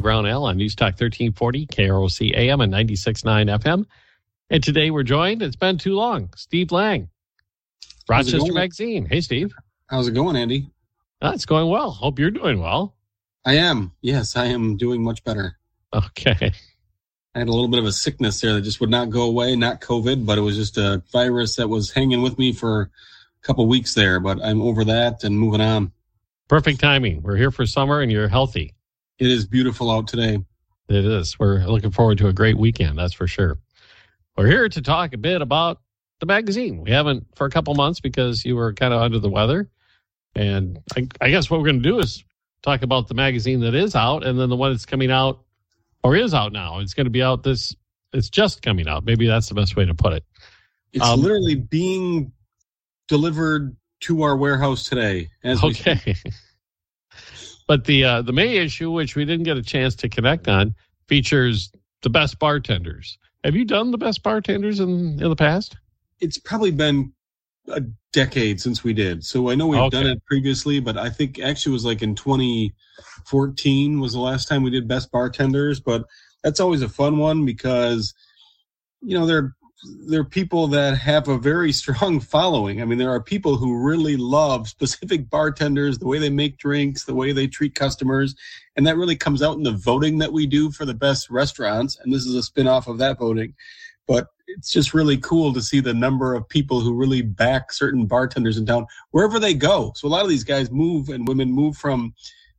Brownell on News Talk 1340, KROC AM and 96.9 FM. And today we're joined, it's been too long, Steve Lange, Rochester Magazine. Hey, Steve. How's it going, Andy? Ah, it's going well. Hope you're doing well. I am. Yes, I am doing much better. Okay. I had a little bit of a sickness there that just would not go away. Not COVID, but it was just a virus that was hanging with me for a couple weeks there. But I'm over that and moving on. Perfect timing. We're here for summer and you're healthy. It is beautiful out today. It is. We're looking forward to a great weekend, that's for sure. We're here to talk a bit about the magazine. We haven't for a couple months because you were kind of under the weather. And I, I guess what we're going to do is talk about the magazine that is out and then the one that's coming out or is out now. It's going to be out this, it's just coming out. Maybe that's the best way to put it. It's um, literally being delivered to our warehouse today. As okay. but the uh, the May issue, which we didn't get a chance to connect on, features the best bartenders. Have you done the best bartenders in in the past? It's probably been a decade since we did. So I know we've okay. done it previously, but I think actually it was like in 2014 was the last time we did best bartenders. But that's always a fun one because you know they're there are people that have a very strong following. I mean, there are people who really love specific bartenders, the way they make drinks, the way they treat customers, and that really comes out in the voting that we do for the best restaurants. And this is a spin-off of that voting. But it's just really cool to see the number of people who really back certain bartenders in town wherever they go. So a lot of these guys move and women move from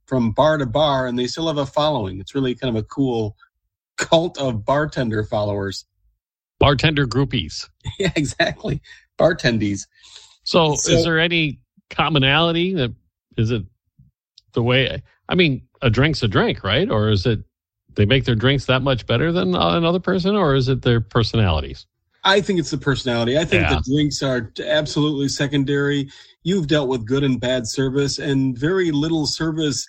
from bar to bar and they still have a following. It's really kind of a cool cult of bartender followers bartender groupies. Yeah, exactly. Bartendies. So, so, is there any commonality that is it the way I mean, a drink's a drink, right? Or is it they make their drinks that much better than uh, another person or is it their personalities? I think it's the personality. I think yeah. the drinks are absolutely secondary. You've dealt with good and bad service and very little service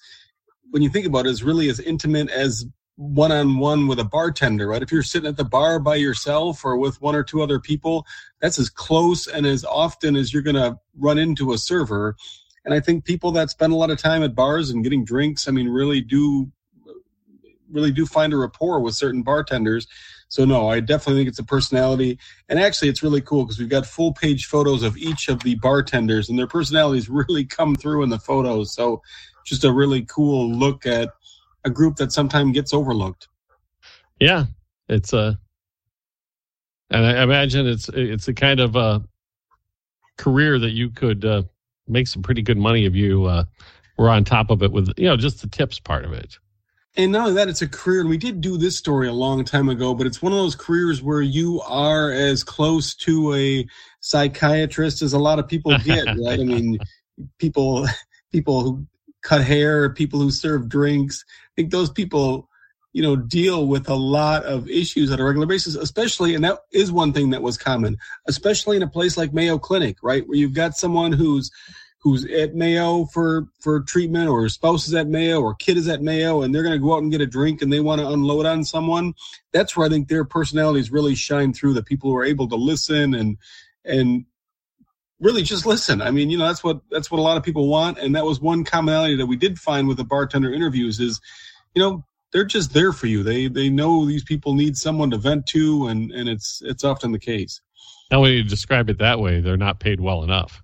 when you think about it is really as intimate as one on one with a bartender, right? If you're sitting at the bar by yourself or with one or two other people, that's as close and as often as you're going to run into a server. And I think people that spend a lot of time at bars and getting drinks, I mean, really do really do find a rapport with certain bartenders. So no, I definitely think it's a personality. And actually it's really cool because we've got full page photos of each of the bartenders and their personalities really come through in the photos. So just a really cool look at a group that sometimes gets overlooked. Yeah, it's a, and I imagine it's it's a kind of a career that you could uh, make some pretty good money if you uh, were on top of it with you know just the tips part of it. And not only that, it's a career. And we did do this story a long time ago, but it's one of those careers where you are as close to a psychiatrist as a lot of people get, right? I mean, people people who cut hair, people who serve drinks. Think those people, you know, deal with a lot of issues on a regular basis, especially, and that is one thing that was common, especially in a place like Mayo Clinic, right? Where you've got someone who's, who's at Mayo for, for treatment or spouse is at Mayo or kid is at Mayo and they're going to go out and get a drink and they want to unload on someone. That's where I think their personalities really shine through the people who are able to listen and, and really just listen. I mean, you know, that's what that's what a lot of people want, and that was one commonality that we did find with the bartender interviews is, you know, they're just there for you. They they know these people need someone to vent to, and and it's it's often the case. Now, when you describe it that way, they're not paid well enough.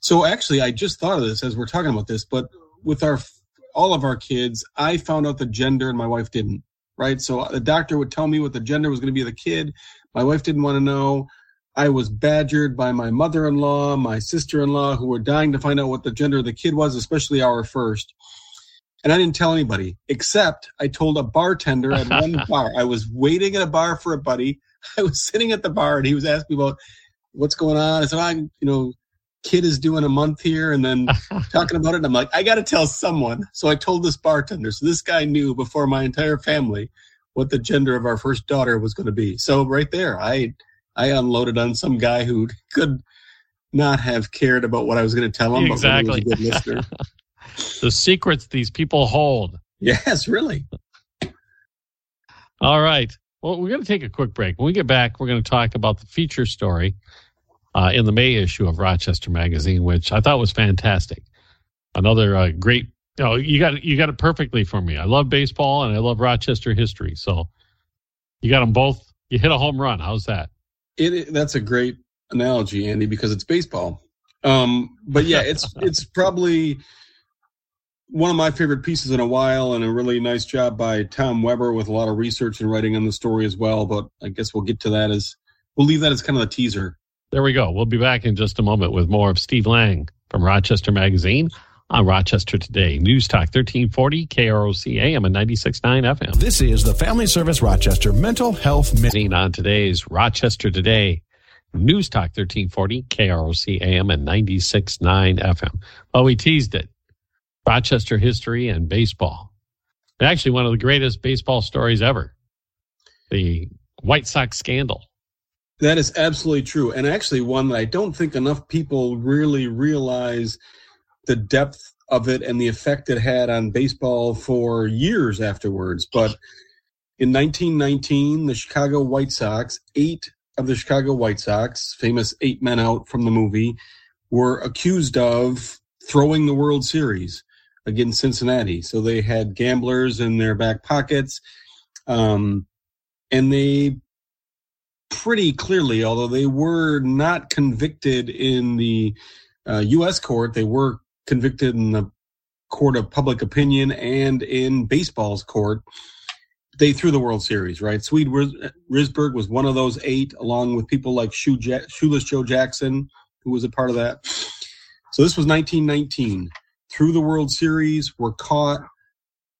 So actually, I just thought of this as we're talking about this, but with our all of our kids, I found out the gender, and my wife didn't. Right, so the doctor would tell me what the gender was going to be of the kid. My wife didn't want to know. I was badgered by my mother in law, my sister in law, who were dying to find out what the gender of the kid was, especially our first. And I didn't tell anybody, except I told a bartender at one bar. I was waiting at a bar for a buddy. I was sitting at the bar and he was asking me about what's going on. I said, I, you know, kid is doing a month here and then talking about it. And I'm like, I got to tell someone. So I told this bartender. So this guy knew before my entire family what the gender of our first daughter was going to be. So right there, I, I unloaded on some guy who could not have cared about what I was going to tell him. Exactly. But he was a good listener. The secrets these people hold. Yes, really. All right. Well, we're going to take a quick break. When we get back, we're going to talk about the feature story uh, in the May issue of Rochester Magazine, which I thought was fantastic. Another uh, great No, you got you got it perfectly for me. I love baseball and I love Rochester history. So you got them both. You hit a home run. How's that? It, that's a great analogy, Andy, because it's baseball. Um, but yeah, it's it's probably one of my favorite pieces in a while, and a really nice job by Tom Weber with a lot of research and writing on the story as well. But I guess we'll get to that as we'll leave that as kind of a teaser. There we go. We'll be back in just a moment with more of Steve Lange from Rochester Magazine on Rochester Today. News Talk 1340, KROC AM and 96.9 FM. This is the Family Service Rochester Mental Health Magazine on today's Rochester Today. News Talk 1340, KROC AM and 96.9 FM. Well, we teased it. Rochester history and baseball. And Actually, one of the greatest baseball stories ever. The White Sox scandal. That is absolutely true. And actually, one that I don't think enough people really realize the depth of it and the effect it had on baseball for years afterwards. But in 1919, the Chicago White Sox, eight of the Chicago White Sox, famous eight men out from the movie, were accused of throwing the World Series against Cincinnati. So they had gamblers in their back pockets. Um, and they pretty clearly, although they were not convicted in the uh, U.S. court, they were convicted in the court of public opinion and in baseball's court. They threw the World Series, right? Swede Risberg was one of those eight, along with people like Shoeless Joe Jackson, who was a part of that. So this was 1919. Threw the World Series, were caught.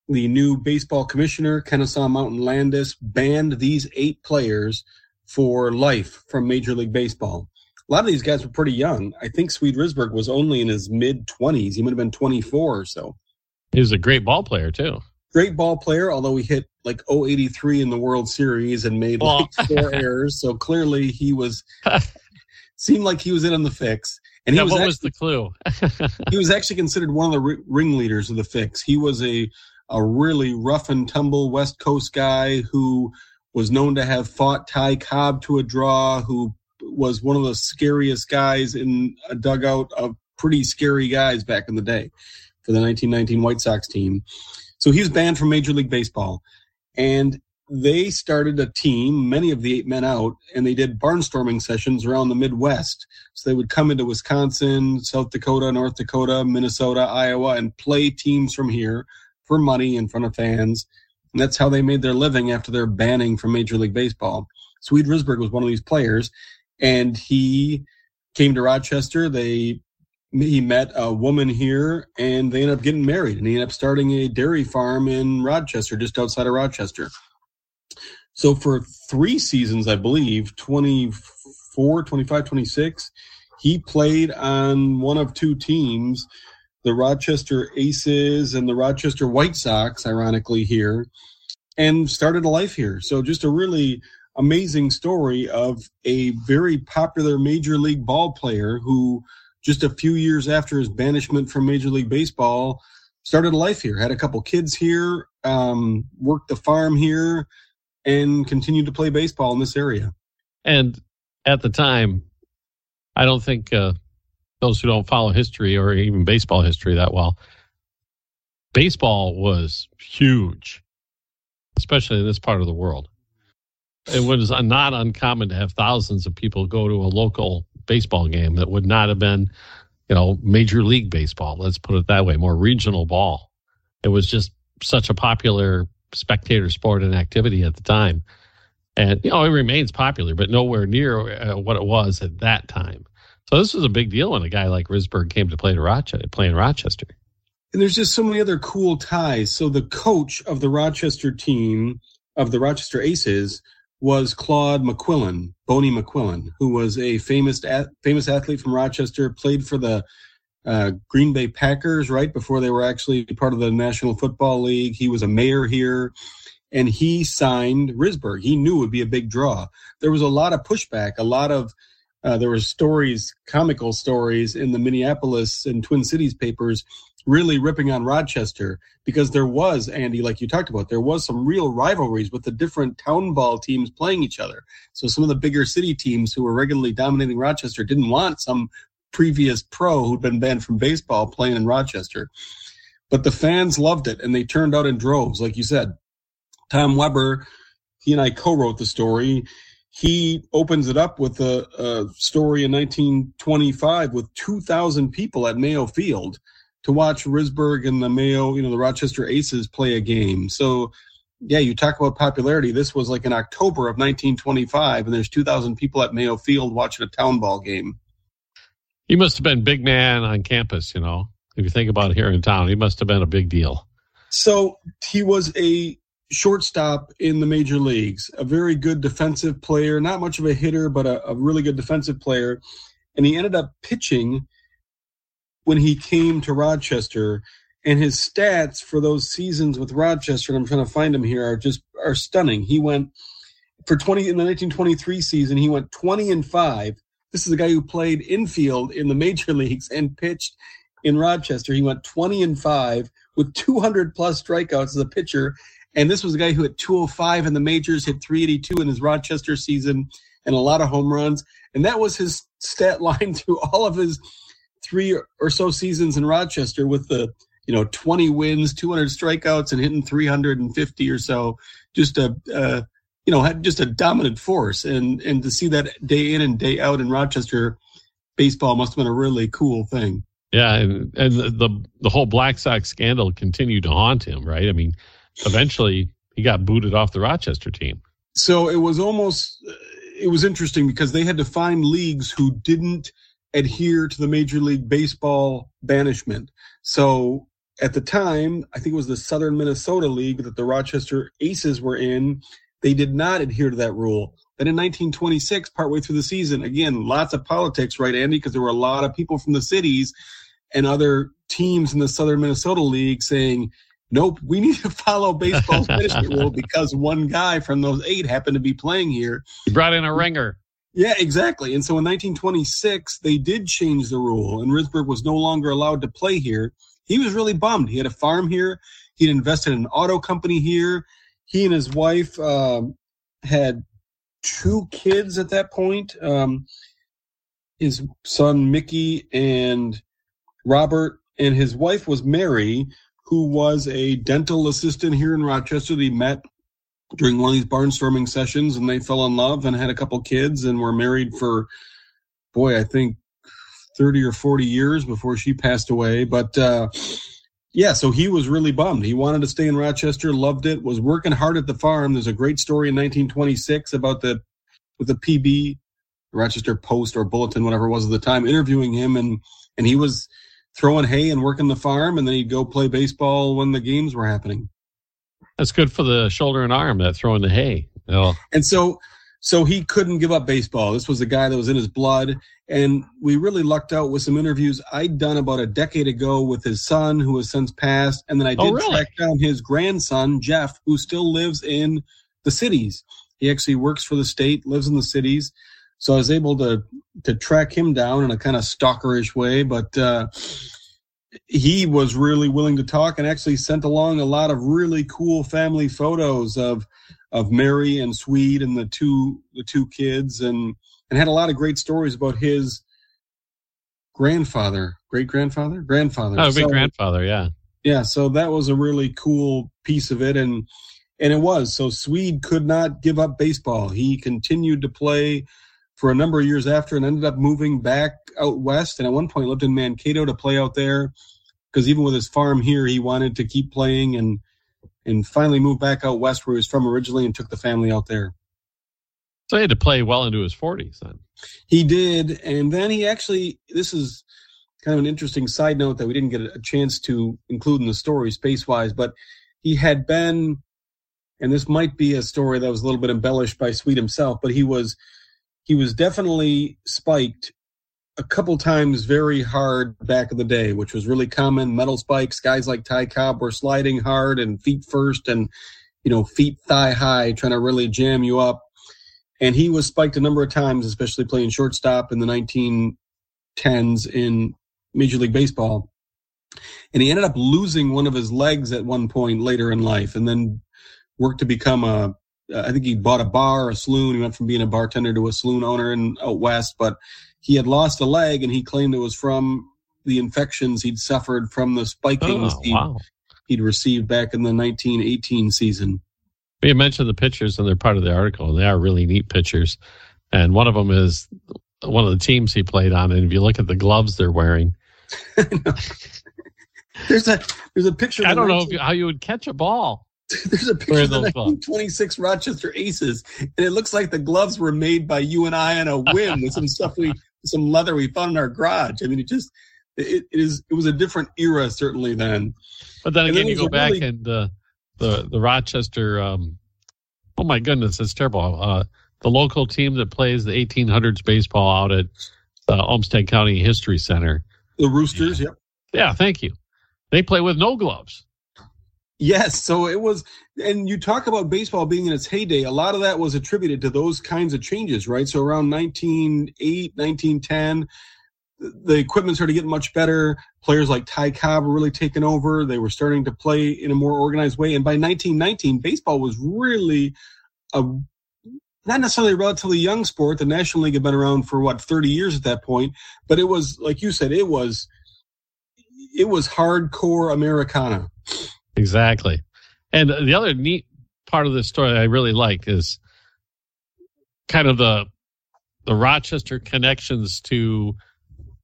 The new baseball commissioner, Kennesaw Mountain Landis, banned these eight players for life from Major League Baseball. A lot of these guys were pretty young. I think Swede Risberg was only in his mid 20s. He might have been 24 or so. He was a great ball player, too. Great ball player, although he hit like 083 in the World Series and made like four errors. So clearly he was, seemed like he was in on the fix. And he was what actually, was the clue? he was actually considered one of the ringleaders of the fix. He was a, a really rough and tumble West Coast guy who was known to have fought Ty Cobb to a draw, who was one of the scariest guys in a dugout of pretty scary guys back in the day for the 1919 White Sox team. So he was banned from Major League Baseball. And they started a team, many of the eight men out, and they did barnstorming sessions around the Midwest. So they would come into Wisconsin, South Dakota, North Dakota, Minnesota, Iowa, and play teams from here for money in front of fans. And that's how they made their living after their banning from Major League Baseball. Swede Risberg was one of these players, and he came to Rochester. They he met a woman here, and they ended up getting married, and he ended up starting a dairy farm in Rochester, just outside of Rochester. So for three seasons, I believe, 24, 25, 26, he played on one of two teams, the Rochester Aces and the Rochester White Sox, ironically, here, and started a life here. So just a really amazing story of a very popular major league ball player who just a few years after his banishment from major league baseball started a life here had a couple kids here um, worked the farm here and continued to play baseball in this area and at the time i don't think uh, those who don't follow history or even baseball history that well baseball was huge especially in this part of the world it was not uncommon to have thousands of people go to a local baseball game that would not have been, you know, major league baseball. Let's put it that way, more regional ball. It was just such a popular spectator sport and activity at the time. And, you know, it remains popular, but nowhere near uh, what it was at that time. So this was a big deal when a guy like Risberg came to play to Rochester, play in Rochester. And there's just so many other cool ties. So the coach of the Rochester team of the Rochester Aces was Claude McQuillan, Boney McQuillan, who was a famous famous athlete from Rochester, played for the uh, Green Bay Packers right before they were actually part of the National Football League. He was a mayor here, and he signed Risberg. He knew it would be a big draw. There was a lot of pushback, a lot of uh, there were stories, comical stories in the Minneapolis and Twin Cities papers really ripping on Rochester because there was, Andy, like you talked about, there was some real rivalries with the different town ball teams playing each other. So some of the bigger city teams who were regularly dominating Rochester didn't want some previous pro who'd been banned from baseball playing in Rochester. but the fans loved it and they turned out in droves, like you said. Tom Weber, he and I co-wrote the story. He opens it up with a, a story in 1925 with 2,000 people at Mayo Field to watch Risberg and the Mayo, you know, the Rochester Aces play a game. So, yeah, you talk about popularity. This was like in October of 1925, and there's 2,000 people at Mayo Field watching a town ball game. He must have been big man on campus, you know. If you think about it here in town, he must have been a big deal. So he was a shortstop in the major leagues, a very good defensive player, not much of a hitter, but a, a really good defensive player. And he ended up pitching when he came to Rochester. And his stats for those seasons with Rochester, and I'm trying to find him here, are just are stunning. He went for 20 in the 1923 season, he went 20 and 5. This is a guy who played infield in the major leagues and pitched in Rochester. He went 20 and 5 with 200 plus strikeouts as a pitcher. And this was a guy who hit 205 in the majors, hit 382 in his Rochester season, and a lot of home runs. And that was his stat line through all of his three or so seasons in Rochester with the you know 20 wins, 200 strikeouts, and hitting 350 or so. Just a uh, you know had just a dominant force, and and to see that day in and day out in Rochester baseball must have been a really cool thing. Yeah, and and the the whole Black Sox scandal continued to haunt him, right? I mean, eventually he got booted off the Rochester team. So it was almost it was interesting because they had to find leagues who didn't adhere to the Major League Baseball banishment. So at the time, I think it was the Southern Minnesota League that the Rochester Aces were in. They did not adhere to that rule. Then in 1926, partway through the season, again, lots of politics, right, Andy? Because there were a lot of people from the cities and other teams in the Southern Minnesota League saying, nope, we need to follow baseball's banishment rule because one guy from those eight happened to be playing here. He brought in a ringer. Yeah, exactly. And so in 1926, they did change the rule, and Risberg was no longer allowed to play here. He was really bummed. He had a farm here. He'd invested in an auto company here. He and his wife um, had two kids at that point. Um, his son Mickey and Robert, and his wife was Mary, who was a dental assistant here in Rochester. They met during one of these barnstorming sessions and they fell in love and had a couple kids and were married for boy i think 30 or 40 years before she passed away but uh, yeah so he was really bummed he wanted to stay in rochester loved it was working hard at the farm there's a great story in 1926 about the with the pb rochester post or bulletin whatever it was at the time interviewing him and and he was throwing hay and working the farm and then he'd go play baseball when the games were happening that's good for the shoulder and arm that throwing the hay. Know? And so, so he couldn't give up baseball. This was a guy that was in his blood. And we really lucked out with some interviews I'd done about a decade ago with his son, who has since passed. And then I oh, did oh, really? track down his grandson, Jeff, who still lives in the cities. He actually works for the state, lives in the cities. So I was able to to track him down in a kind of stalkerish way, but uh, he was really willing to talk and actually sent along a lot of really cool family photos of of Mary and Swede and the two the two kids and and had a lot of great stories about his grandfather, great grandfather, grandfather. Oh, so, grandfather, yeah. Yeah, so that was a really cool piece of it and and it was. So Swede could not give up baseball. He continued to play for a number of years after and ended up moving back out west. And at one point lived in Mankato to play out there because even with his farm here, he wanted to keep playing and and finally moved back out west where he was from originally and took the family out there. So he had to play well into his 40s then. He did. And then he actually, this is kind of an interesting side note that we didn't get a chance to include in the story space wise, but he had been, and this might be a story that was a little bit embellished by Swede himself, but he was he was definitely spiked a couple times very hard back in the day, which was really common. Metal spikes, guys like Ty Cobb were sliding hard and feet first and, you know, feet thigh high, trying to really jam you up. And he was spiked a number of times, especially playing shortstop in the 1910s in Major League Baseball. And he ended up losing one of his legs at one point later in life and then worked to become a I think he bought a bar, a saloon. He went from being a bartender to a saloon owner in out west, but he had lost a leg and he claimed it was from the infections he'd suffered from the spikings Oh, he'd, wow. he'd received back in the 1918 season. We mentioned the pictures, and they're part of the article, and they are really neat pictures. And one of them is one of the teams he played on. And if you look at the gloves they're wearing, There's a there's a picture. I don't know 19 if, how you would catch a ball. There's a picture of the those gloves? 1926 Rochester Aces, and it looks like the gloves were made by you and I on a whim with some stuff we, some leather we found in our garage. I mean, it just, it, it is, it was a different era certainly then. But then And again, then you go back really- and uh, the the Rochester. Um, oh my goodness, it's terrible. Uh, the local team that plays the 1800s baseball out at the Olmsted County History Center. The Roosters, yep. Yeah, thank you. They play with no gloves. Yes, so it was, and you talk about baseball being in its heyday. A lot of that was attributed to those kinds of changes, right? So around 1908, 1910, the equipment started getting much better. Players like Ty Cobb were really taking over. They were starting to play in a more organized way. And by 1919, baseball was really a not necessarily a relatively young sport. The National League had been around for what 30 years at that point, but it was like you said, it was it was hardcore Americana. Exactly. And the other neat part of this story I really like is kind of the the Rochester connections to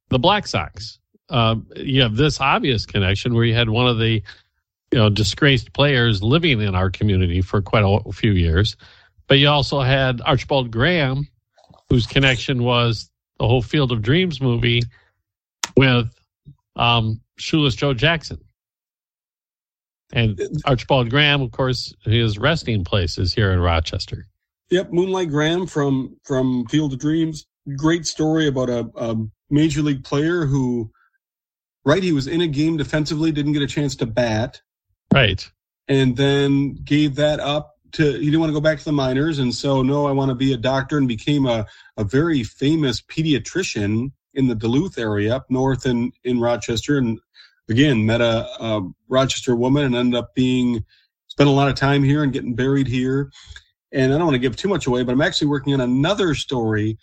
the Black Sox. Um, you have this obvious connection where you had one of the you know disgraced players living in our community for quite a few years, but you also had Archibald Graham, whose connection was the whole Field of Dreams movie with um, Shoeless Joe Jackson. And Archibald Graham, of course, his resting place is here in Rochester. Yep, Moonlight Graham from from Field of Dreams. Great story about a, a major league player who, right, he was in a game defensively, didn't get a chance to bat, Right. and then gave that up to he didn't want to go back to the minors, and so no, I want to be a doctor, and became a a very famous pediatrician in the Duluth area up north in in Rochester, and again met a, a Rochester woman and ended up being spent a lot of time here and getting buried here. And I don't want to give too much away, but I'm actually working on another story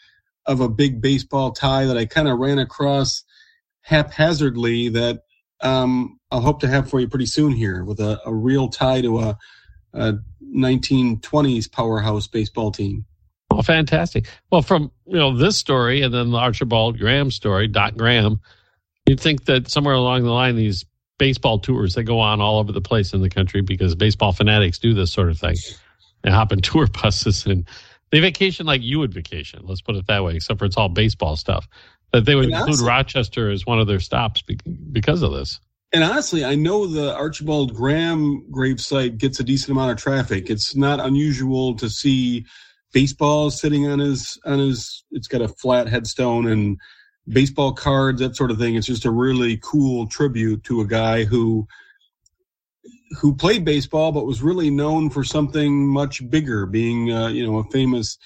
of a big baseball tie that I kind of ran across haphazardly that um, I'll hope to have for you pretty soon here with a, a real tie to a, a 1920s powerhouse baseball team. Oh, fantastic. Well, from you know this story and then the Archibald Graham story, Doc Graham, you'd think that somewhere along the line these baseball tours that go on all over the place in the country because baseball fanatics do this sort of thing. They hop in tour buses and they vacation like you would vacation. Let's put it that way, except for it's all baseball stuff. That they would And include honestly- Rochester as one of their stops because of this. And honestly, I know the Archibald Graham gravesite gets a decent amount of traffic. It's not unusual to see baseball sitting on his on his. It's got a flat headstone and baseball cards, that sort of thing. It's just a really cool tribute to a guy who who played baseball but was really known for something much bigger, being uh, you know a famous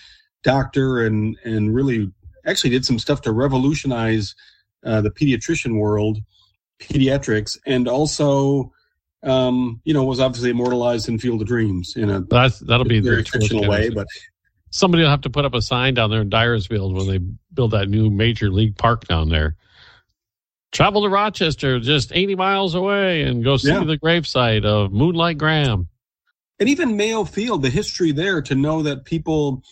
doctor and and really actually did some stuff to revolutionize uh, the pediatrician world pediatrics and also um, you know was obviously immortalized in Field of Dreams in a That's that'll be very fictional way, but somebody will have to put up a sign down there in Dyersville when they build that new major league park down there. Travel to Rochester, just 80 miles away, and go see Yeah. the gravesite of Moonlight Graham. and even Mayo Field, the history there to know that people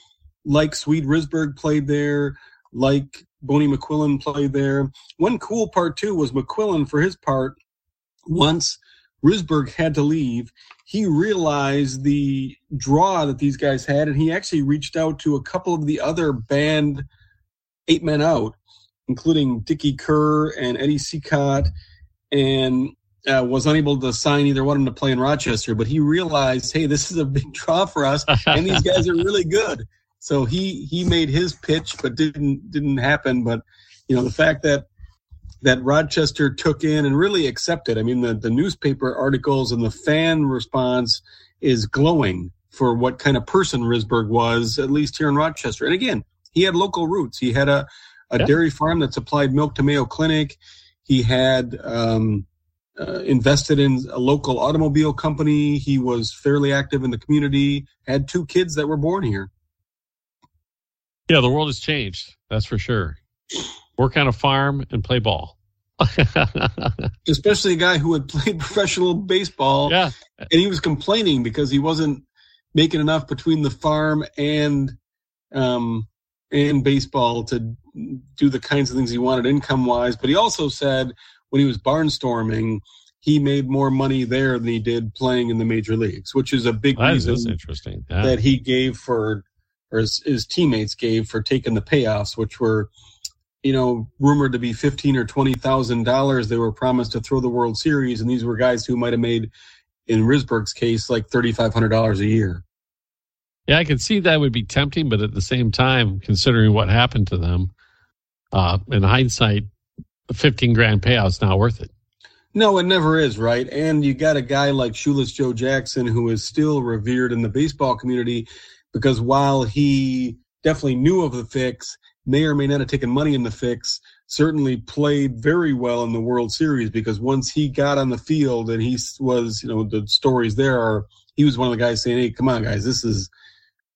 like Swede Risberg played there, like Boney McQuillan played there. One cool part too was McQuillan for his part. Once Risberg had to leave, he realized the draw that these guys had, and he actually reached out to a couple of the other banned eight men out, including Dickie Kerr and Eddie Cicotte, and uh, was unable to sign either one of them to play in Rochester. But he realized, hey, this is a big draw for us, and these guys are really good. So he he made his pitch, but didn't didn't happen. But you know the fact that that Rochester took in and really accepted. I mean the the newspaper articles and the fan response is glowing for what kind of person Risberg was, at least here in Rochester. And again, he had local roots. He had a a Yeah. dairy farm that supplied milk to Mayo Clinic. He had um, uh, invested in a local automobile company. He was fairly active in the community. Had two kids that were born here. Yeah, the world has changed. That's for sure. Work on a farm and play ball. especially a guy who had played professional baseball. Yeah. And he was complaining because he wasn't making enough between the farm and um and baseball to do the kinds of things he wanted income wise. But he also said when he was barnstorming, he made more money there than he did playing in the major leagues, which is a big That is, reason that's interesting. Yeah. that he gave for, or his, his teammates gave for taking the payoffs, which were, you know, rumored to be fifteen or twenty thousand dollars. They were promised to throw the World Series, and these were guys who might have made, in Risberg's case, like thirty five hundred dollars a year. Yeah, I can see that would be tempting, but at the same time, considering what happened to them, uh, in hindsight, a 15 grand payout's not worth it. No, it never is, right? And you got a guy like Shoeless Joe Jackson who is still revered in the baseball community because while he definitely knew of the fix, may or may not have taken money in the fix, certainly played very well in the World Series because once he got on the field and he was, you know, the stories there are he was one of the guys saying, "Hey, come on, guys, this is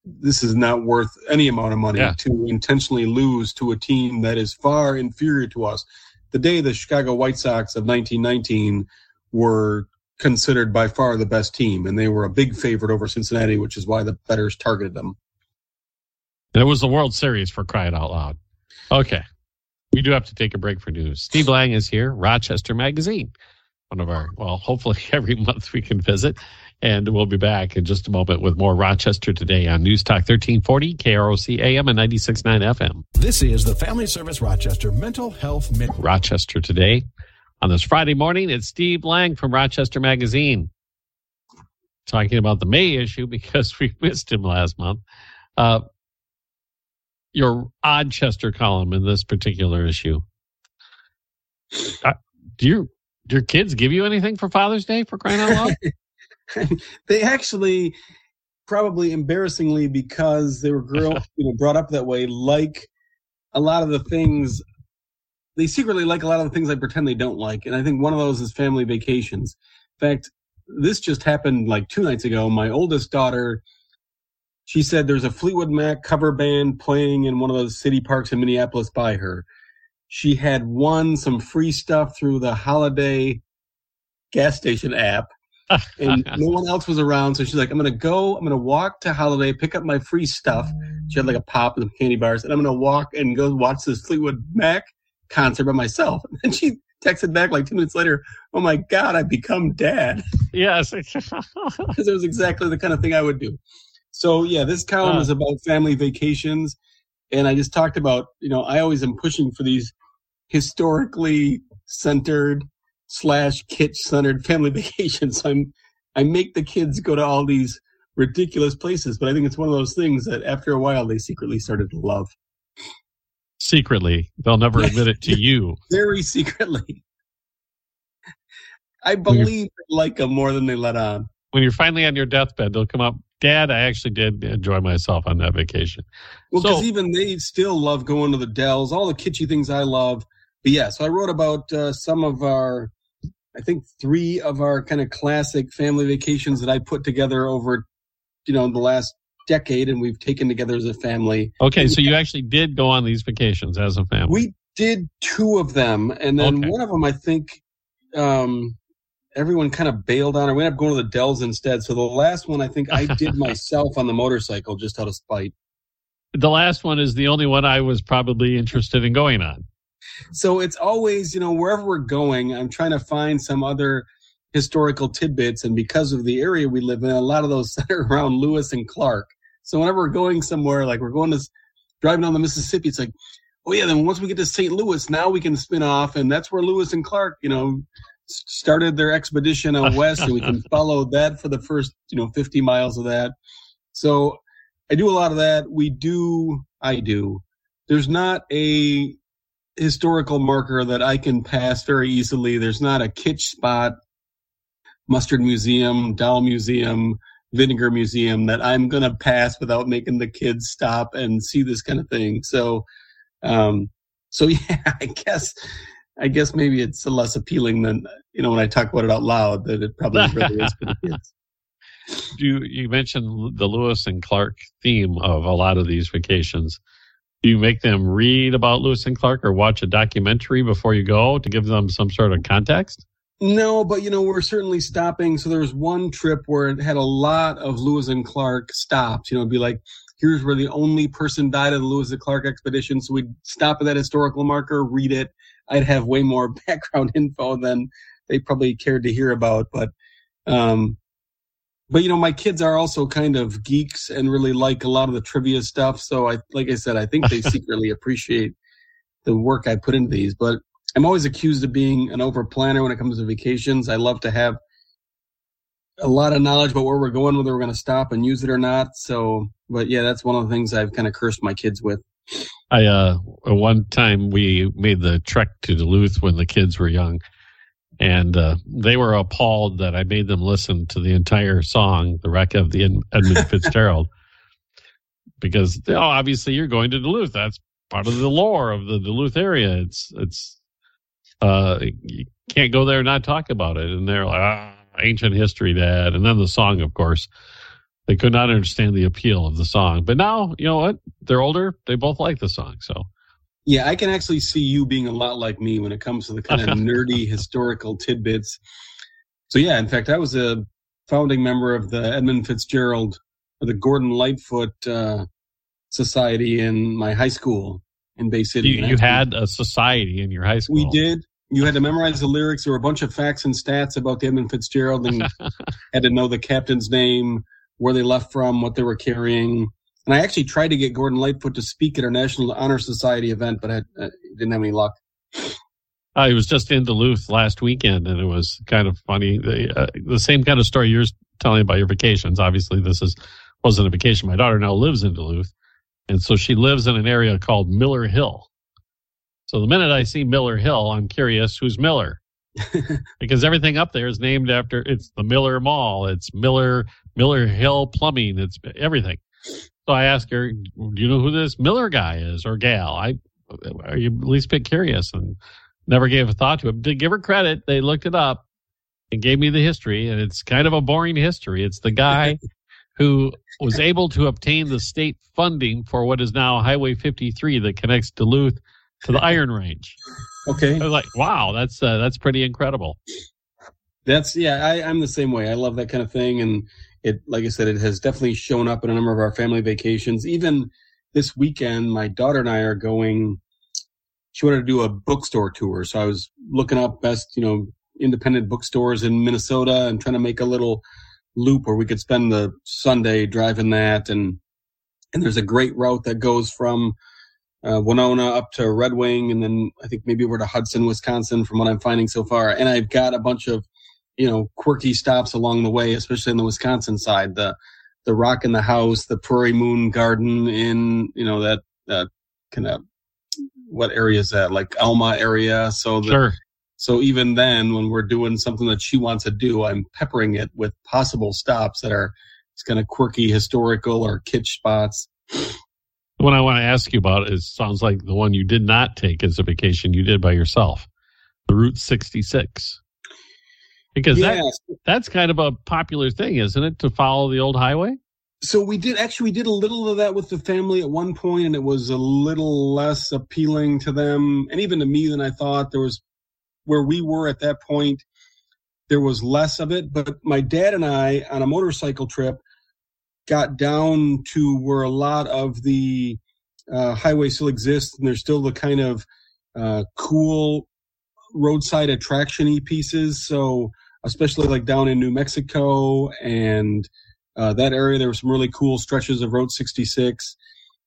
this is not worth any amount of money Yeah. to intentionally lose to a team that is far inferior to us." The day the Chicago White Sox of 1919 were considered by far the best team, and they were a big favorite over Cincinnati, which is why the bettors targeted them. And it was the World Series for crying out loud. Okay. We do have to take a break for news. Steve Lange is here, Rochester Magazine. One of our, well, hopefully every month we can visit. And we'll be back in just a moment with more Rochester today on News Talk 1340, KROC AM and 96.9 FM. This is the Family Service Rochester Mental Health Minute. Rochester today. On this Friday morning, it's Steve Lange from Rochester Magazine talking about the May issue because we missed him last month. Uh, your Oddchester column in this particular issue. Uh, do you do your kids give you anything for Father's Day for crying out loud? they actually probably embarrassingly because they were grow, you know, brought up that way like a lot of the things they secretly like a lot of the things I pretend they don't like. And I think one of those is family vacations. In fact, this just happened like two nights ago. My oldest daughter, she said there's a Fleetwood Mac cover band playing in one of those city parks in Minneapolis by her. She had won some free stuff through the holiday gas station app and no one else was around. So she's like, I'm going to go, I'm going to walk to Holiday, pick up my free stuff. She had like a pop and some candy bars, and I'm going to walk and go watch this Fleetwood Mac concert by myself. And she texted back like two minutes later, Oh my God, I've become dad. yes. Because it was exactly the kind of thing I would do. So yeah, this column Huh. is about family vacations. And I just talked about, you know, I always am pushing for these historically centered slash kitsch centered family vacations. So I'm I make the kids go to all these ridiculous places, but I think it's one of those things that after a while they secretly started to love. Secretly, they'll never admit it to you. Very secretly. I believe they like them more than they let on. When you're finally on your deathbed, they'll come up. Dad, I actually did enjoy myself on that vacation. Well, because So- even they still love going to the Dells, all the kitschy things I love. But yeah, so I wrote about uh, some of our, I think three of our kind of classic family vacations that I put together over, you know, the last decade, and we've taken together as a family. Okay, so you actually did go on these vacations as a family. We did two of them, and then Okay. one of them I think um, everyone kind of bailed on, or we ended up going to the Dells instead. So the last one I think I did myself on the motorcycle just out of spite. the last one is the only one I was probably interested in going on. So it's always, you know, wherever we're going, I'm trying to find some other historical tidbits. And because of the area we live in, a lot of those center around Lewis and Clark. So whenever we're going somewhere, like we're going to driving down the Mississippi, it's like, oh yeah, then once we get to St. Louis, now we can spin off, and that's where Lewis and Clark, you know, started their expedition out west, and we can follow that for the first, you know, 50 miles of that. So I do a lot of that. We do, I do. There's not a historical marker that I can pass very easily. There's not a kitsch spot, mustard museum, doll museum, vinegar museum that I'm going to pass without making the kids stop and see this kind of thing. So, um, so yeah, I guess, I guess maybe it's less appealing than, you know, when I talk about it out loud that it probably really is for the kids. You you mentioned the Lewis and Clark theme of a lot of these vacations. Do you make them read about Lewis and Clark or watch a documentary before you go to give them some sort of context? No, but you know, we're certainly stopping. So there was one trip where it had a lot of Lewis and Clark stops. You know, it'd be like, here's where the only person died of the Lewis and Clark expedition. So we'd stop at that historical marker, read it. I'd have way more background info than they probably cared to hear about. But, um, but you know, my kids are also kind of geeks and really like a lot of the trivia stuff. So I, like I said, I think they secretly appreciate the work I put into these. But I'm always accused of being an over planner when it comes to vacations. I love to have a lot of knowledge about where we're going, whether we're going to stop and use it or not. So, but yeah, that's one of the things I've kind of cursed my kids with. I uh one time we made the trek to Duluth when the kids were young and uh, they were appalled that I made them listen to the entire song, "The Wreck of the Edmund Fitzgerald," because oh, obviously you're going to Duluth. That's part of the lore of the Duluth area. It's it's uh, you can't go there and not talk about it. And they're like, ah, ancient history, Dad. And then the song, of course. They could not understand the appeal of the song. But now, you know what? They're older. They both like the song. So yeah, I can actually see you being a lot like me when it comes to the kind of nerdy historical tidbits. So yeah, in fact, I was a founding member of the Edmund Fitzgerald or the Gordon Lightfoot uh, Society in my high school in Bay City. You, you had a society in your high school. We did. You had to memorize the lyrics. There were a bunch of facts and stats about the Edmund Fitzgerald, and had to know the captain's name, where they left from, what they were carrying. And I actually tried to get Gordon Lightfoot to speak at our National Honor Society event, but I, I didn't have any luck. I was just in Duluth last weekend, and it was kind of funny. The, uh, the same kind of story you're telling about your vacations. Obviously, this is wasn't a vacation. My daughter now lives in Duluth, and so she lives in an area called Miller Hill. So the minute I see Miller Hill, I'm curious who's Miller, because everything up there is named after. It's the Miller Mall. It's Miller Miller Hill Plumbing. It's everything. So I asked her, "Do you know who this Miller guy is or gal?" I are you at least bit curious and never gave a thought to it. To give her credit, they looked it up and gave me the history, and it's kind of a boring history. It's the guy who was able to obtain the state funding for what is now Highway 53 that connects Duluth to the Iron Range. Okay, I was like, wow, that's uh, that's pretty incredible. That's yeah, I, I'm the same way. I love that kind of thing, and it, like I said, it has definitely shown up in a number of our family vacations. Even this weekend, my daughter and I are going. She wanted to do a bookstore tour, so I was looking up best, you know, independent bookstores in Minnesota and trying to make a little loop where we could spend the Sunday driving that. And and there's a great route that goes from uh, Winona up to Red Wing, and then I think maybe over to Hudson, Wisconsin, from what I'm finding so far. And I've got a bunch of you know quirky stops along the way, especially on the Wisconsin side. The the Rock in the House, the Prairie Moon Garden in you know that that kind of what area is that like Alma area. So the, sure. So even then, when we're doing something that she wants to do, I'm peppering it with possible stops that are it's kind of quirky, historical, or kitsch spots. The one I want to ask you about is sounds like the one you did not take as a vacation you did by yourself, the Route 66 because that, that's kind of a popular thing, isn't it, to follow the old highway? So we did actually we did a little of that with the family at one point, and it was a little less appealing to them, and even to me than I thought. There was where we were at that point, there was less of it. But my dad and I on a motorcycle trip got down to where a lot of the uh, highway still exists, and there's still the kind of uh, cool roadside attraction pieces. So especially like down in New Mexico and uh, that area. There were some really cool stretches of Route 66.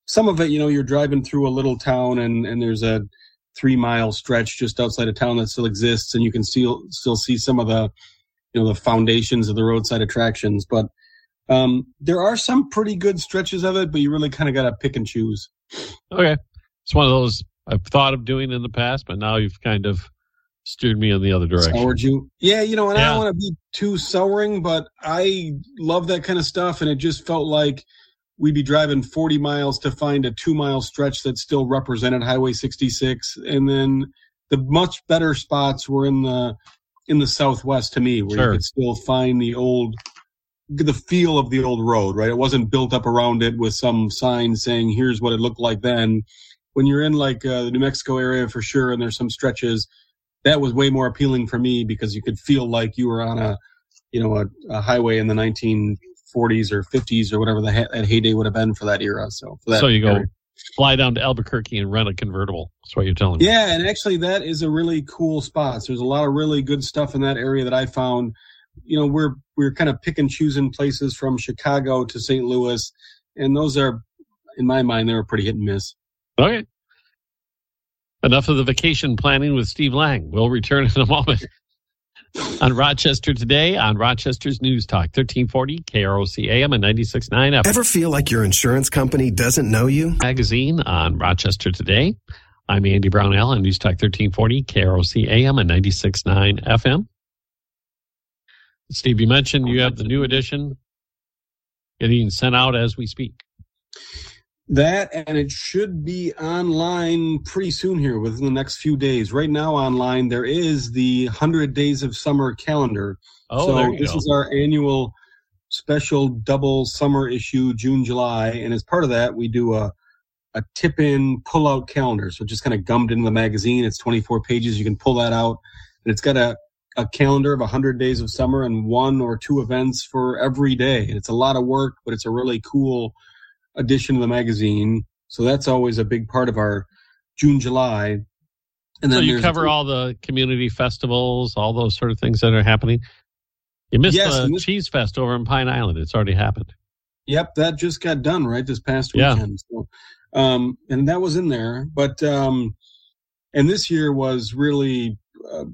Some of it, you know, you're driving through a little town and, and there's a three mile stretch just outside of town that still exists, and you can still still see some of the, you know, the foundations of the roadside attractions. But um, there are some pretty good stretches of it, but you really kind of got to pick and choose. Okay, it's one of those I've thought of doing in the past, but now you've kind of steered me in the other direction. Soured you? Yeah, you know, and yeah. I don't want to be too souring, but I love that kind of stuff, and it just felt like we'd be driving 40 miles to find a two mile stretch that still represented Highway 66, and then the much better spots were in the in the southwest to me, where sure. you could still find the old the feel of the old road, right? It wasn't built up around it with some sign saying, here's what it looked like then. When you're in like uh, the New Mexico area for sure, and there's some stretches, that was way more appealing for me because you could feel like you were on a, you know, a, a highway in the 1940s or 50s or whatever the ha- that heyday would have been for that era. So, for that so you go fly down to Albuquerque and rent a convertible. That's what you're telling me. Yeah, and actually, that is a really cool spot. So There's a lot of really good stuff in that area that I found. You know, we're we're kind of pick and choosing places from Chicago to St. Louis, and those are, in my mind, they were pretty hit and miss. Okay. Enough of the vacation planning with Steve Lange. We'll return in a moment. on Rochester today, on Rochester's News Talk, 1340 KROC AM and 96.9 FM. Ever feel like your insurance company doesn't know you? Magazine on Rochester today. I'm Andy Brownell on News Talk 1340 KROC AM and 96.9 FM. Steve, you mentioned you have the new edition getting sent out as we speak. That and it should be online pretty soon here within the next few days. Right now, online there is the 100 Days of Summer calendar. Oh, so there you this go. is our annual special double summer issue, June, July, and as part of that, we do a a tip in pull out calendar. So just kind of gummed into the magazine. It's 24 pages. You can pull that out, and it's got a a calendar of 100 days of summer and one or two events for every day. And it's a lot of work, but it's a really cool edition of the magazine. So that's always a big part of our June, July. And so you cover all the community festivals, all those sort of things that are happening. You missed Yes, the this- Cheese Fest over in Pine Island. It's already happened. Yep, that just got done right this past Yeah. weekend. So, um, and that was in there, but um, and this year was really a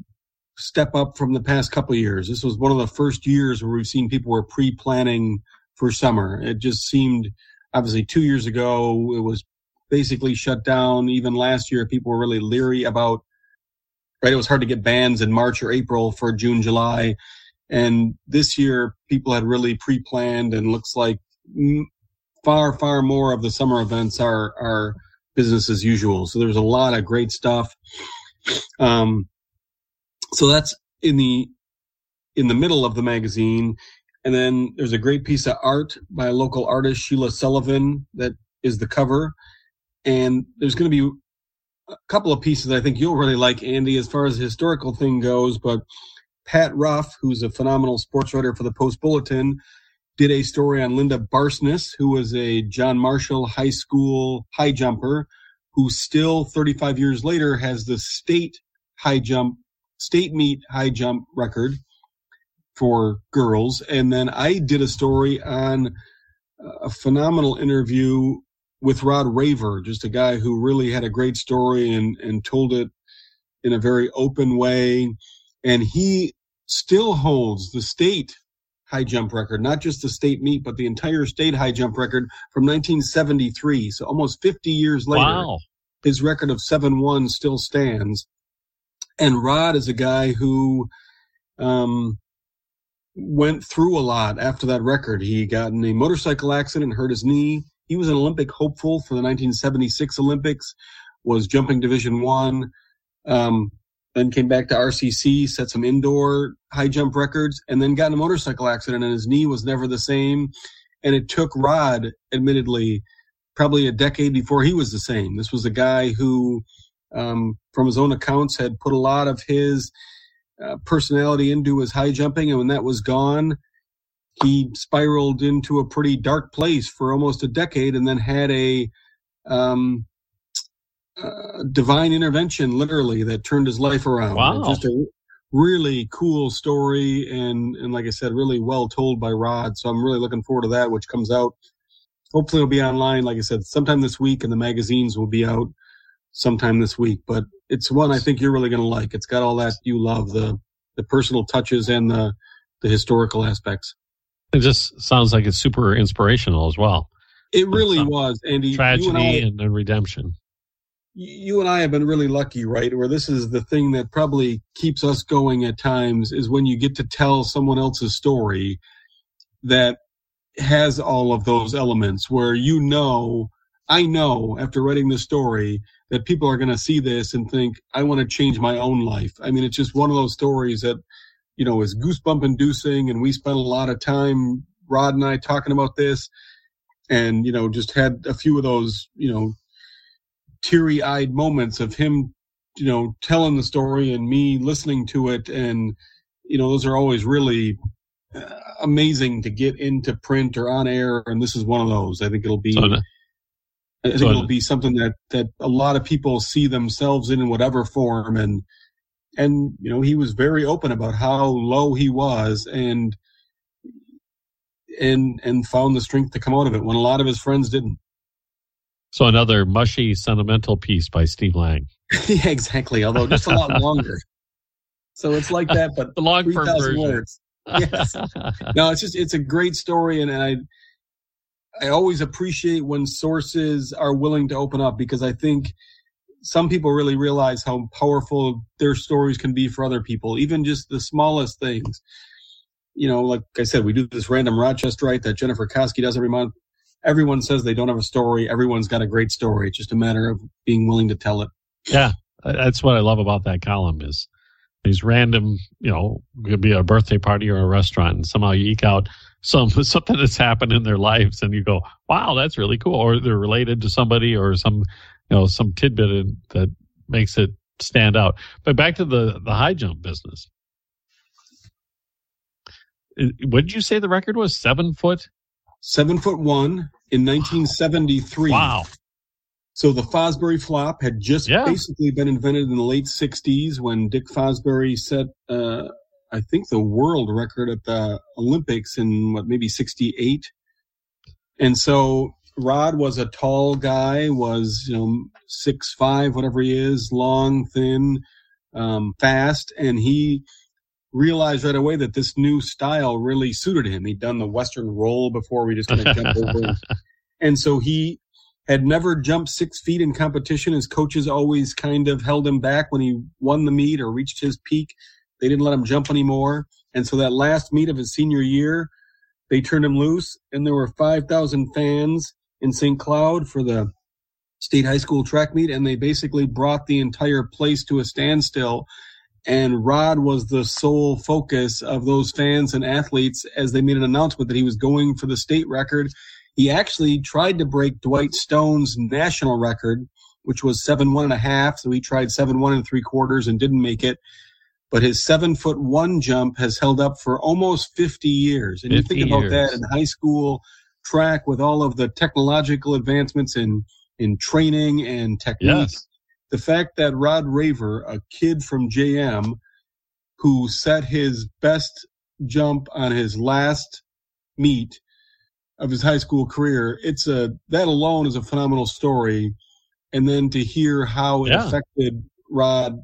step up from the past couple of years. This was one of the first years where we've seen people were pre-planning for summer. It just seemed obviously two years ago it was basically shut down. Even last year, people were really leery about. Right, it was hard to get bands in March or April for June, July. And this year, people had really pre-planned, and looks like far, far more of the summer events are are business as usual. So there's a lot of great stuff. Um, so that's in the in the middle of the magazine, and then there's a great piece of art by a local artist, Sheila Sullivan, that is the cover. And there's going to be a couple of pieces I think you'll really like, Andy, as far as the historical thing goes. But Pat Ruff, who's a phenomenal sports writer for the Post Bulletin, did a story on Linda Barsness, who was a John Marshall High School high jumper, who still 35 years later has the state high jump, state meet high jump record for girls. And then I did a story on a phenomenal interview with Rod Raver, just a guy who really had a great story and, and told it in a very open way. And he still holds the state high jump record, not just the state meet, but the entire state high jump record from 1973. So almost 50 years later, Wow. his record of 7-1 still stands. And Rod is a guy who, um, went through a lot after that record. He got in a motorcycle accident, hurt his knee. He was an Olympic hopeful for the 1976 Olympics, was jumping Division One, um, then came back to RCC, set some indoor high jump records, and then got in a motorcycle accident, and his knee was never the same. And it took Rod, admittedly, probably a decade before he was the same. This was a guy who, um, from his own accounts, had put a lot of his uh, personality into his high jumping, and when that was gone, he spiraled into a pretty dark place for almost a decade, and then had a um, uh, divine intervention, literally, that turned his life around. Wow. Just a really cool story, and and like I said, really well told by Rod. So I'm really looking forward to that, which comes out. Hopefully, it'll be online. Like I said, sometime this week, and the magazines will be out sometime this week. But it's one I think you're really going to like. It's got all that you love the the personal touches and the the historical aspects. It just sounds like it's super inspirational as well. It really was, Andy. You and, Tragedy I, and then redemption. you and I have been really lucky, right? Where this is the thing that probably keeps us going at times is when you get to tell someone else's story that has all of those elements where you know, I know after writing the story that people are going to see this and think, I want to change my own life. I mean, it's just one of those stories that, you know, is goosebump inducing and we spent a lot of time Rod and I talking about this, and you know, just had a few of those, you know, teary-eyed moments of him, you know, telling the story and me listening to it, and you know, those are always really uh, amazing to get into print or on air, and this is one of those. I think it'll be. So, I think so- it'll be something that that a lot of people see themselves in in whatever form, and and you know he was very open about how low he was, and and and found the strength to come out of it when a lot of his friends didn't. so another mushy, sentimental piece by Steve Lange. yeah, exactly. Although just a lot longer. So it's like that, but The long form version. words. Yes. no, it's just it's a great story, and, and I I always appreciate when sources are willing to open up because I think some people really realize how powerful their stories can be for other people, even just the smallest things. You know, like I said, we do this random Rochesterite that Jennifer Koski does every month. Everyone says they don't have a story. Everyone's got a great story. It's just a matter of being willing to tell it. Yeah, that's what I love about that column is these random, you know, could be a birthday party or a restaurant, and somehow you eke out some something that's happened in their lives, and you go, "Wow, that's really cool," or they're related to somebody, or some, you know, some tidbit that makes it stand out. But back to the the high jump business. What did you say the record was? Seven foot? Seven foot one in 1973. Wow. So the Fosbury flop had just Yeah. basically been invented in the late 60s when Dick Fosbury set, uh, I think, the world record at the Olympics in what, maybe 68. And so Rod was a tall guy, was, you know, six five, whatever he is, long, thin, um, fast, and he realized right away that this new style really suited him. He'd done the Western roll before we just kind of jump over. And so he had never jumped six feet in competition. His coaches always kind of held him back when he won the meet or reached his peak. They didn't let him jump anymore. And so that last meet of his senior year, they turned him loose and there were 5,000 fans in St. Cloud for the state high school track meet. And they basically brought the entire place to a standstill. And Rod was the sole focus of those fans and athletes as they made an announcement that he was going for the state record. He actually tried to break Dwight Stones' national record, which was seven one and a half. So he tried seven one and three quarters and didn't make it. But his seven foot one jump has held up for almost 50 years. And you think about years. that in high school track with all of the technological advancements in, in training and technique Yes. the fact that Rod Raver, a kid from JM, who set his best jump on his last meet of his high school career, it's a that alone is a phenomenal story. And then to hear how it Yeah. affected Rod,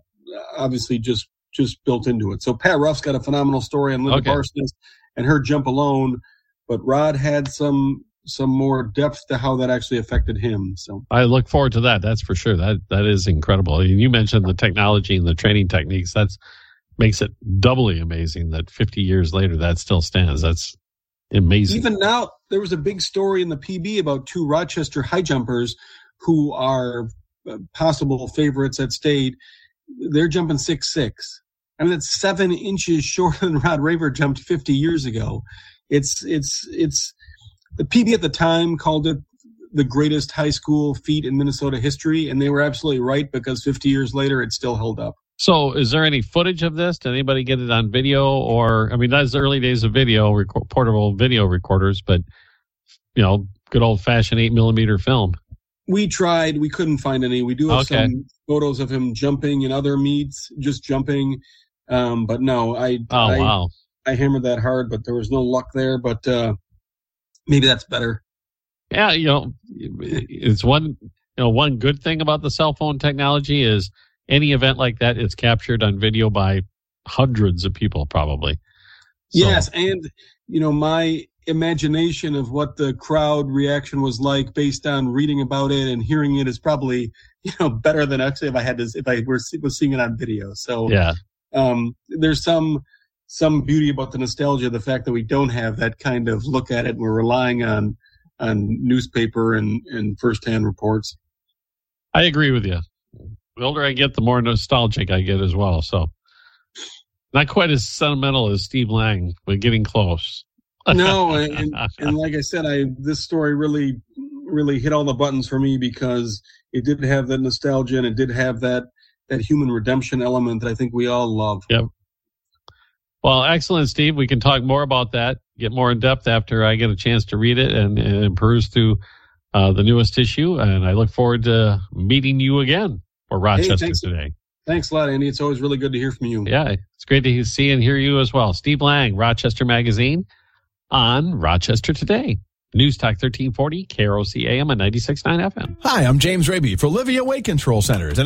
obviously just just built into it. So Pat Ruff's got a phenomenal story on Linda Okay. Barsness and her jump alone, but Rod had some some more depth to how that actually affected him. So I look forward to that. That's for sure. That that is incredible. And you mentioned the technology and the training techniques. That's makes it doubly amazing that 50 years later that still stands. That's amazing. Even now, there was a big story in the PB about two Rochester high jumpers who are uh, possible favorites at state. They're jumping six six. I mean, that's seven inches shorter than Rod Raver jumped 50 years ago. It's it's it's the PB at the time called it the greatest high school feat in Minnesota history, and they were absolutely right because 50 years later, it still held up. so, is there any footage of this? Did anybody get it on video? Or, I mean, that's the early days of video, portable video recorders, but, you know, good old fashioned eight millimeter film. We tried. We couldn't find any. We do have Okay. some photos of him jumping in other meets, just jumping. Um, but no, I Oh, I, wow. I hammered that hard, but there was no luck there. But uh, maybe that's better. Yeah, you know, it's one, you know, one good thing about the cell phone technology is any event like that is captured on video by hundreds of people, probably. So- Yes, and you know my imagination of what the crowd reaction was like based on reading about it and hearing it is probably you know better than actually if I had to if I were was seeing it on video. So Yeah. um, there's some some beauty about the nostalgia, the fact that we don't have that kind of look at it. and We're relying on on newspaper and and firsthand reports. I agree with you. The older I get, the more nostalgic I get as well. So, not quite as sentimental as Steve Lange, but getting close. No, and, and like I said, I this story really really hit all the buttons for me because it did have that nostalgia and it did have that that human redemption element that I think we all love. Yep. Well, excellent, Steve. We can talk more about that, get more in depth after I get a chance to read it and, and peruse through uh, the newest issue. And I look forward to meeting you again for Rochester hey, thanks, today. Thanks a lot, Andy. It's always really good to hear from you. Yeah, it's great to see and hear you as well. Steve Lange, Rochester Magazine on Rochester Today. News Talk 1340, KROC AM and 96.9 FM. Hi, I'm James Raby for Livia Weight Control Centers. And